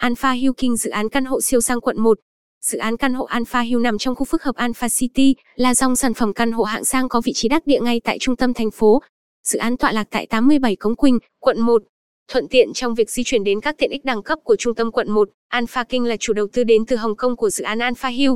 Alpha Hill King dự án căn hộ siêu sang quận 1. Dự án căn hộ Alpha Hill nằm trong khu phức hợp Alpha City, là dòng sản phẩm căn hộ hạng sang có vị trí đắc địa ngay tại trung tâm thành phố. Dự án tọa lạc tại 87 Cống Quỳnh, quận 1. Thuận tiện trong việc di chuyển đến các tiện ích đẳng cấp của trung tâm quận 1, Alpha King là chủ đầu tư đến từ Hồng Kông của dự án Alpha Hill.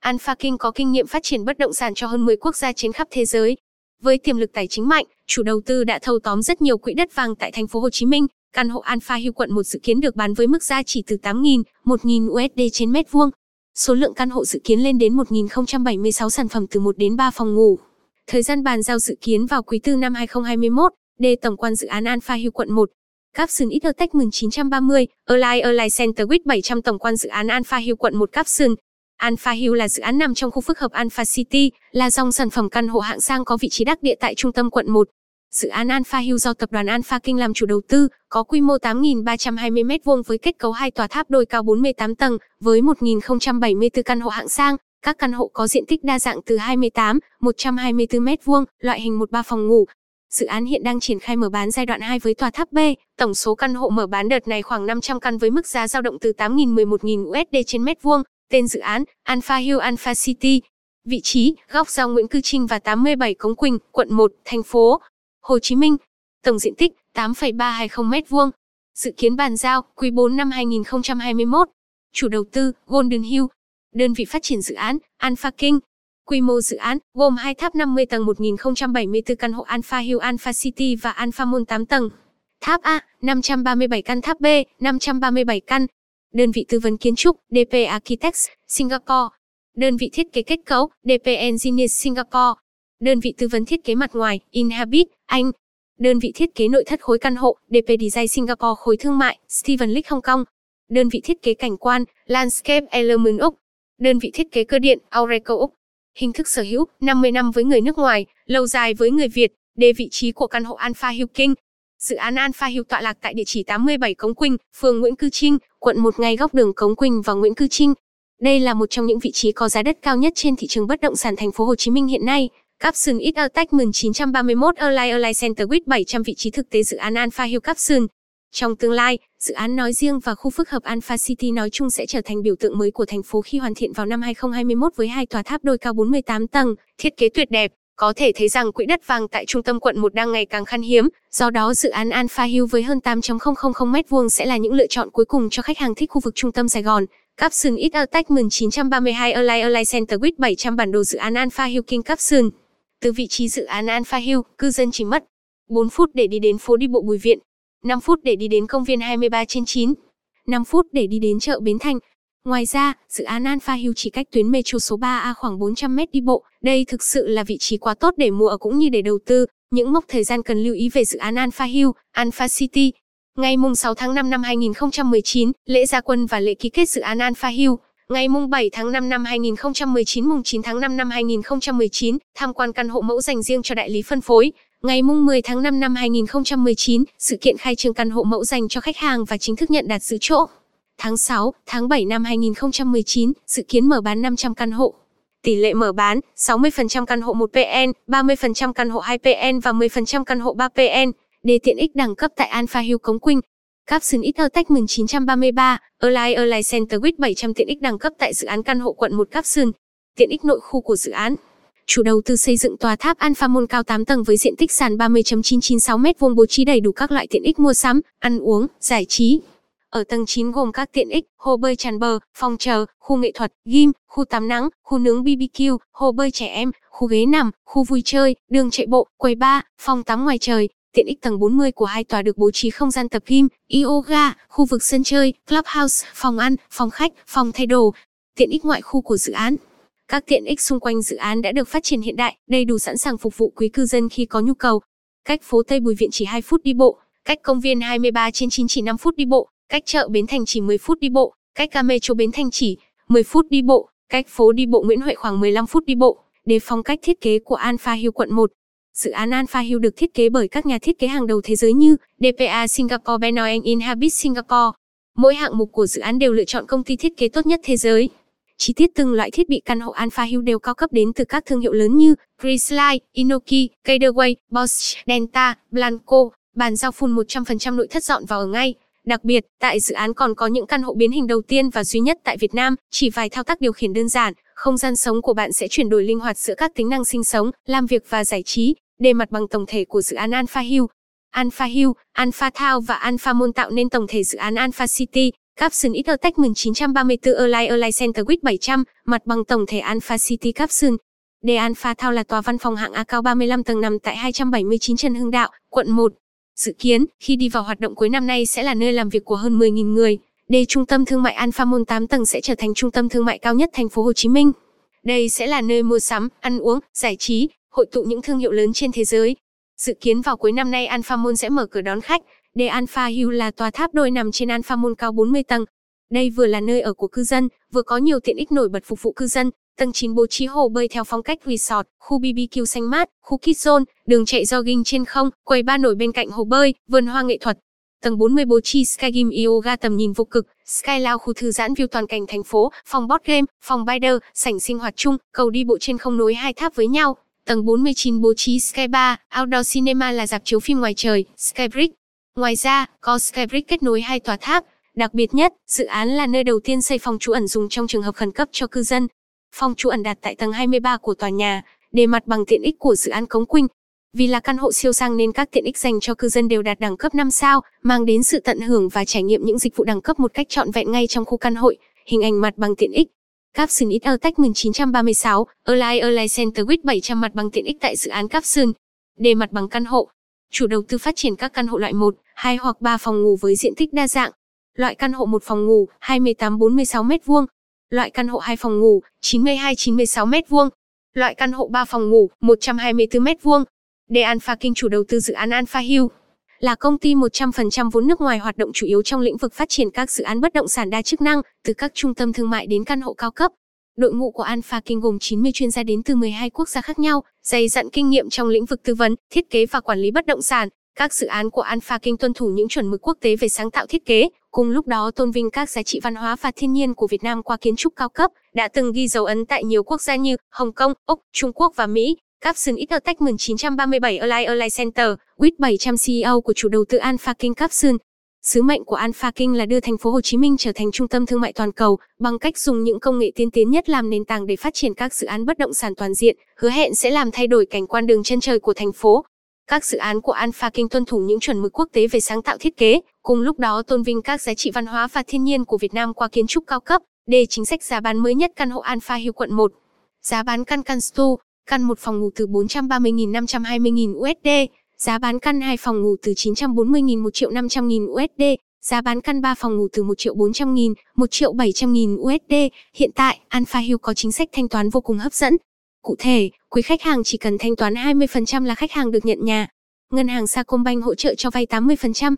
Alpha King có kinh nghiệm phát triển bất động sản cho hơn 10 quốc gia trên khắp thế giới. Với tiềm lực tài chính mạnh, chủ đầu tư đã thâu tóm rất nhiều quỹ đất vàng tại thành phố Hồ Chí Minh. Căn hộ Alpha Hill quận 1 dự kiến được bán với mức giá chỉ từ 8.000, 1.000 USD trên mét vuông. Số lượng căn hộ dự kiến lên đến 1.076 sản phẩm từ 1 đến 3 phòng ngủ. Thời gian bàn giao dự kiến vào quý tư năm 2021. D tổng quan dự án Alpha Hill quận 1. Capson Intertech 1930, Align Align Center with 700 tổng quan dự án Alpha Hill quận 1 Capson. Alpha Hill là dự án nằm trong khu phức hợp Alpha City, là dòng sản phẩm căn hộ hạng sang có vị trí đắc địa tại trung tâm quận 1. Dự án Alpha Hill do tập đoàn Alpha King làm chủ đầu tư, có quy mô 8.320 m2 với kết cấu hai tòa tháp đôi cao 48 tầng, với 1.074 căn hộ hạng sang. Các căn hộ có diện tích đa dạng từ 28, 124 m2, loại hình 1-3 phòng ngủ. Dự án hiện đang triển khai mở bán giai đoạn 2 với tòa tháp B. Tổng số căn hộ mở bán đợt này khoảng 500 căn với mức giá dao động từ 8.000 11.000 USD trên mét vuông. Tên dự án, Alpha Hill Alpha City. Vị trí, góc giao Nguyễn Cư Trinh và 87 Cống Quỳnh, quận 1, thành phố Hồ Chí Minh. Tổng diện tích, 8,320 m2, Dự kiến bàn giao, quý 4 năm 2021. Chủ đầu tư, Golden Hill. Đơn vị phát triển dự án, Alpha King. Quy mô dự án, gồm hai tháp 50 tầng 1074 căn hộ Alpha Hill Alpha City và Alpha Mall 8 tầng. Tháp A, 537 căn tháp B, 537 căn. Đơn vị tư vấn kiến trúc, DP Architects, Singapore. Đơn vị thiết kế kết cấu, DP Engineers Singapore. Đơn vị tư vấn thiết kế mặt ngoài, Inhabit, Anh. Đơn vị thiết kế nội thất khối căn hộ, DP Design Singapore khối thương mại, Steven Lick Hong Kong. Đơn vị thiết kế cảnh quan, Landscape Element Úc. Đơn vị thiết kế cơ điện, Aureco Úc. Hình thức sở hữu, 50 năm với người nước ngoài, lâu dài với người Việt. Đề vị trí của căn hộ Alpha Hill King. Dự án Alpha Hill tọa lạc tại địa chỉ 87 Cống Quỳnh, phường Nguyễn Cư Trinh, quận 1 ngay góc đường Cống Quỳnh và Nguyễn Cư Trinh. Đây là một trong những vị trí có giá đất cao nhất trên thị trường bất động sản thành phố Hồ Chí Minh hiện nay. Capsun X Attachment 931 Align Align Center with 700 vị trí thực tế dự án Alpha Hill Capsun. Trong tương lai, dự án nói riêng và khu phức hợp Alpha City nói chung sẽ trở thành biểu tượng mới của thành phố khi hoàn thiện vào năm 2021 với hai tòa tháp đôi cao 48 tầng, thiết kế tuyệt đẹp. Có thể thấy rằng quỹ đất vàng tại trung tâm quận 1 đang ngày càng khan hiếm, do đó dự án Alpha Hill với hơn 8.000 m2 sẽ là những lựa chọn cuối cùng cho khách hàng thích khu vực trung tâm Sài Gòn. Capsun X Attachment 932 Align Align Center with 700 bản đồ dự án Alpha Hill King Capsun. Từ vị trí dự án Alpha Hill, cư dân chỉ mất 4 phút để đi đến phố đi bộ Bùi Viện, 5 phút để đi đến công viên 23 trên 9, 5 phút để đi đến chợ Bến Thành. Ngoài ra, dự án Alpha Hill chỉ cách tuyến metro số 3A khoảng 400 mét đi bộ. Đây thực sự là vị trí quá tốt để mua ở cũng như để đầu tư. Những mốc thời gian cần lưu ý về dự án Alpha Hill, Alpha City. Ngày 6 tháng 5 năm 2019, lễ gia quân và lễ ký kết dự án Alpha Hill. Ngày mùng 7 tháng 5 năm 2019 mùng 9 tháng 5 năm 2019, tham quan căn hộ mẫu dành riêng cho đại lý phân phối. Ngày mùng 10 tháng 5 năm 2019, sự kiện khai trương căn hộ mẫu dành cho khách hàng và chính thức nhận đặt giữ chỗ. Tháng 6, tháng 7 năm 2019, dự kiến mở bán 500 căn hộ. Tỷ lệ mở bán, 60% căn hộ 1PN, 30% căn hộ 2PN và 10% căn hộ 3PN. Để tiện ích đẳng cấp tại Alpha Hill Cống Quỳnh, Capson X Attachment 933, Align Align Center with 700 tiện ích đẳng cấp tại dự án căn hộ quận 1 Capson. Tiện ích nội khu của dự án. Chủ đầu tư xây dựng tòa tháp Alpha Mall cao 8 tầng với diện tích sàn 30.996 m2 bố trí đầy đủ các loại tiện ích mua sắm, ăn uống, giải trí. Ở tầng 9 gồm các tiện ích, hồ bơi tràn bờ, phòng chờ, khu nghệ thuật, gym, khu tắm nắng, khu nướng BBQ, hồ bơi trẻ em, khu ghế nằm, khu vui chơi, đường chạy bộ, quầy bar, phòng tắm ngoài trời, Tiện ích tầng 40 của hai tòa được bố trí không gian tập gym, yoga, khu vực sân chơi, clubhouse, phòng ăn, phòng khách, phòng thay đồ. Tiện ích ngoại khu của dự án. Các tiện ích xung quanh dự án đã được phát triển hiện đại, đầy đủ sẵn sàng phục vụ quý cư dân khi có nhu cầu. Cách phố Tây Bùi Viện chỉ 2 phút đi bộ, cách công viên 23 trên 9 chỉ 5 phút đi bộ, cách chợ Bến Thành chỉ 10 phút đi bộ, cách ga metro Bến Thành chỉ 10 phút đi bộ, cách phố đi bộ Nguyễn Huệ khoảng 15 phút đi bộ. Để phong cách thiết kế của Alpha Hill quận 1, Dự án Alpha Hill được thiết kế bởi các nhà thiết kế hàng đầu thế giới như DPA Singapore Benoit Inhabit Singapore. Mỗi hạng mục của dự án đều lựa chọn công ty thiết kế tốt nhất thế giới. Chi tiết từng loại thiết bị căn hộ Alpha Hill đều cao cấp đến từ các thương hiệu lớn như Chrysalis, Inoki, Caterway, Bosch, Delta, Blanco. Bàn giao full 100% nội thất dọn vào ở ngay. Đặc biệt, tại dự án còn có những căn hộ biến hình đầu tiên và duy nhất tại Việt Nam, chỉ vài thao tác điều khiển đơn giản, không gian sống của bạn sẽ chuyển đổi linh hoạt giữa các tính năng sinh sống, làm việc và giải trí, để mặt bằng tổng thể của dự án Alpha Hill. Alpha Hill, Alpha Town và Alpha Mall tạo nên tổng thể dự án Alpha City, Capson Intertech 1934 Align Align Center with 700, mặt bằng tổng thể Alpha City Capson. Đề Alpha Town là tòa văn phòng hạng A cao 35 tầng nằm tại 279 Trần Hưng Đạo, quận 1. Dự kiến, khi đi vào hoạt động cuối năm nay sẽ là nơi làm việc của hơn 10.000 người. Đề trung tâm thương mại Alpha Mall 8 tầng sẽ trở thành trung tâm thương mại cao nhất thành phố Hồ Chí Minh. Đây sẽ là nơi mua sắm, ăn uống, giải trí, hội tụ những thương hiệu lớn trên thế giới. Dự kiến vào cuối năm nay Alpha Mall sẽ mở cửa đón khách. De Alpha Hill là tòa tháp đôi nằm trên Alpha Mall cao 40 tầng. Đây vừa là nơi ở của cư dân, vừa có nhiều tiện ích nổi bật phục vụ cư dân. Tầng 9 bố trí hồ bơi theo phong cách resort, khu BBQ xanh mát, khu kids zone, đường chạy jogging trên không, quầy ba nổi bên cạnh hồ bơi, vườn hoa nghệ thuật. Tầng 40 bố trí Sky Gym Yoga tầm nhìn vô cực, Sky Lounge khu thư giãn view toàn cảnh thành phố, phòng board game, phòng bider, sảnh sinh hoạt chung, cầu đi bộ trên không nối hai tháp với nhau. Tầng 49 bố trí Sky Bar, Outdoor Cinema là dạp chiếu phim ngoài trời, Skybrick. Ngoài ra, có Skybrick kết nối hai tòa tháp. Đặc biệt nhất, dự án là nơi đầu tiên xây phòng trú ẩn dùng trong trường hợp khẩn cấp cho cư dân. Phòng trú ẩn đặt tại tầng 23 của tòa nhà, để mặt bằng tiện ích của dự án Cống Quỳnh. Vì là căn hộ siêu sang nên các tiện ích dành cho cư dân đều đạt đẳng cấp 5 sao, mang đến sự tận hưởng và trải nghiệm những dịch vụ đẳng cấp một cách trọn vẹn ngay trong khu căn hộ. Hình ảnh mặt bằng tiện ích. Capson It Tech 1936, Align Align Center with 700 mặt bằng tiện ích tại dự án Capson. Đề mặt bằng căn hộ. Chủ đầu tư phát triển các căn hộ loại 1, 2 hoặc 3 phòng ngủ với diện tích đa dạng. Loại căn hộ 1 phòng ngủ, 28-46 m2. Loại căn hộ 2 phòng ngủ, 92-96 m2. Loại căn hộ 3 phòng ngủ, 124 m2. De Alpha King chủ đầu tư dự án Alpha Hill là công ty 100% vốn nước ngoài hoạt động chủ yếu trong lĩnh vực phát triển các dự án bất động sản đa chức năng, từ các trung tâm thương mại đến căn hộ cao cấp. Đội ngũ của Alpha King gồm 90 chuyên gia đến từ 12 quốc gia khác nhau, dày dặn kinh nghiệm trong lĩnh vực tư vấn, thiết kế và quản lý bất động sản. Các dự án của Alpha King tuân thủ những chuẩn mực quốc tế về sáng tạo thiết kế, cùng lúc đó tôn vinh các giá trị văn hóa và thiên nhiên của Việt Nam qua kiến trúc cao cấp, đã từng ghi dấu ấn tại nhiều quốc gia như Hồng Kông, Úc, Trung Quốc và Mỹ. Capson Tech 1937 Align Align Center, with 700 CEO của chủ đầu tư Alpha King Capson. Sứ mệnh của Alpha King là đưa thành phố Hồ Chí Minh trở thành trung tâm thương mại toàn cầu bằng cách dùng những công nghệ tiên tiến nhất làm nền tảng để phát triển các dự án bất động sản toàn diện, hứa hẹn sẽ làm thay đổi cảnh quan đường chân trời của thành phố. Các dự án của Alpha King tuân thủ những chuẩn mực quốc tế về sáng tạo thiết kế, cùng lúc đó tôn vinh các giá trị văn hóa và thiên nhiên của Việt Nam qua kiến trúc cao cấp. Đề chính sách giá bán mới nhất căn hộ Alpha Hill quận 1. Giá bán căn căn Stu, căn một phòng ngủ từ 430.520.000 USD, giá bán căn hai phòng ngủ từ 940.000 1 triệu 500.000 USD, giá bán căn 3 phòng ngủ từ 1 triệu 400 nghìn, 1 triệu 700 nghìn USD. Hiện tại, Alpha Hill có chính sách thanh toán vô cùng hấp dẫn. Cụ thể, quý khách hàng chỉ cần thanh toán 20% là khách hàng được nhận nhà. Ngân hàng Sacombank hỗ trợ cho vay 80%.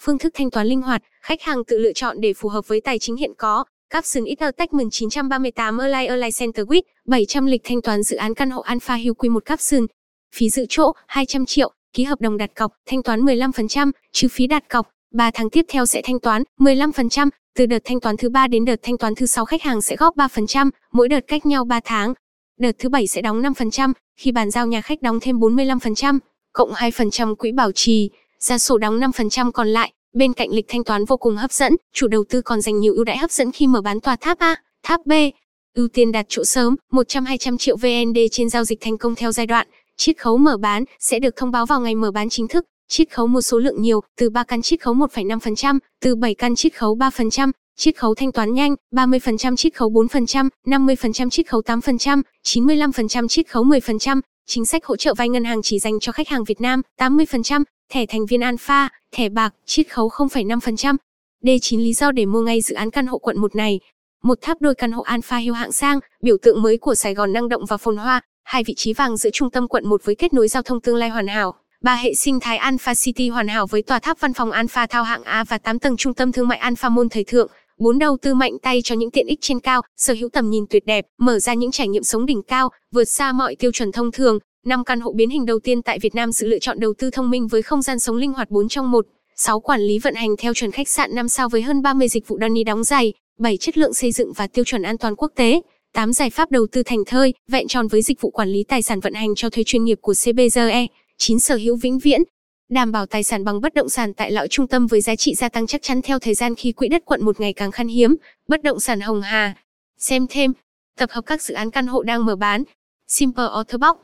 Phương thức thanh toán linh hoạt, khách hàng tự lựa chọn để phù hợp với tài chính hiện có. Capson Intertech 1938 Align Align Center with 700 lịch thanh toán dự án căn hộ Alpha Hill Q1 Capson. Phí dự chỗ 200 triệu, ký hợp đồng đặt cọc, thanh toán 15%, trừ phí đặt cọc, 3 tháng tiếp theo sẽ thanh toán 15%, từ đợt thanh toán thứ 3 đến đợt thanh toán thứ 6 khách hàng sẽ góp 3%, mỗi đợt cách nhau 3 tháng. Đợt thứ 7 sẽ đóng 5%, khi bàn giao nhà khách đóng thêm 45%, cộng 2% quỹ bảo trì, ra sổ đóng 5% còn lại. Bên cạnh lịch thanh toán vô cùng hấp dẫn, chủ đầu tư còn dành nhiều ưu đãi hấp dẫn khi mở bán tòa tháp A, tháp B. Ưu tiên đặt chỗ sớm, 100-200 triệu VND trên giao dịch thành công theo giai đoạn. Chiết khấu mở bán sẽ được thông báo vào ngày mở bán chính thức. Chiết khấu một số lượng nhiều, từ 3 căn chiết khấu 1,5%, từ 7 căn chiết khấu 3%, chiết khấu thanh toán nhanh, 30% chiết khấu 4%, 50% chiết khấu 8%, 95% chiết khấu 10%, chính sách hỗ trợ vay ngân hàng chỉ dành cho khách hàng Việt Nam, 80%, thẻ thành viên Alpha, thẻ bạc, chiết khấu 0,5%. D9 lý do để mua ngay dự án căn hộ quận 1 này. Một tháp đôi căn hộ Alpha Hill hạng sang, biểu tượng mới của Sài Gòn năng động và phồn hoa, hai vị trí vàng giữa trung tâm quận 1 với kết nối giao thông tương lai hoàn hảo. Ba hệ sinh thái Alpha City hoàn hảo với tòa tháp văn phòng Alpha Thao hạng A và 8 tầng trung tâm thương mại Alpha Môn thời thượng. Bốn đầu tư mạnh tay cho những tiện ích trên cao, sở hữu tầm nhìn tuyệt đẹp, mở ra những trải nghiệm sống đỉnh cao, vượt xa mọi tiêu chuẩn thông thường. Năm căn hộ biến hình đầu tiên tại Việt Nam sự lựa chọn đầu tư thông minh với không gian sống linh hoạt 4 trong 1. 6 quản lý vận hành theo chuẩn khách sạn 5 sao với hơn 30 dịch vụ Donny đóng giày, 7 chất lượng xây dựng và tiêu chuẩn an toàn quốc tế, 8 giải pháp đầu tư thành thơi, vẹn tròn với dịch vụ quản lý tài sản vận hành cho thuê chuyên nghiệp của CBRE, 9 sở hữu vĩnh viễn đảm bảo tài sản bằng bất động sản tại lõi trung tâm với giá trị gia tăng chắc chắn theo thời gian khi quỹ đất quận một ngày càng khan hiếm. Bất động sản Hồng Hà. Xem thêm, tập hợp các dự án căn hộ đang mở bán. Simple Orthobox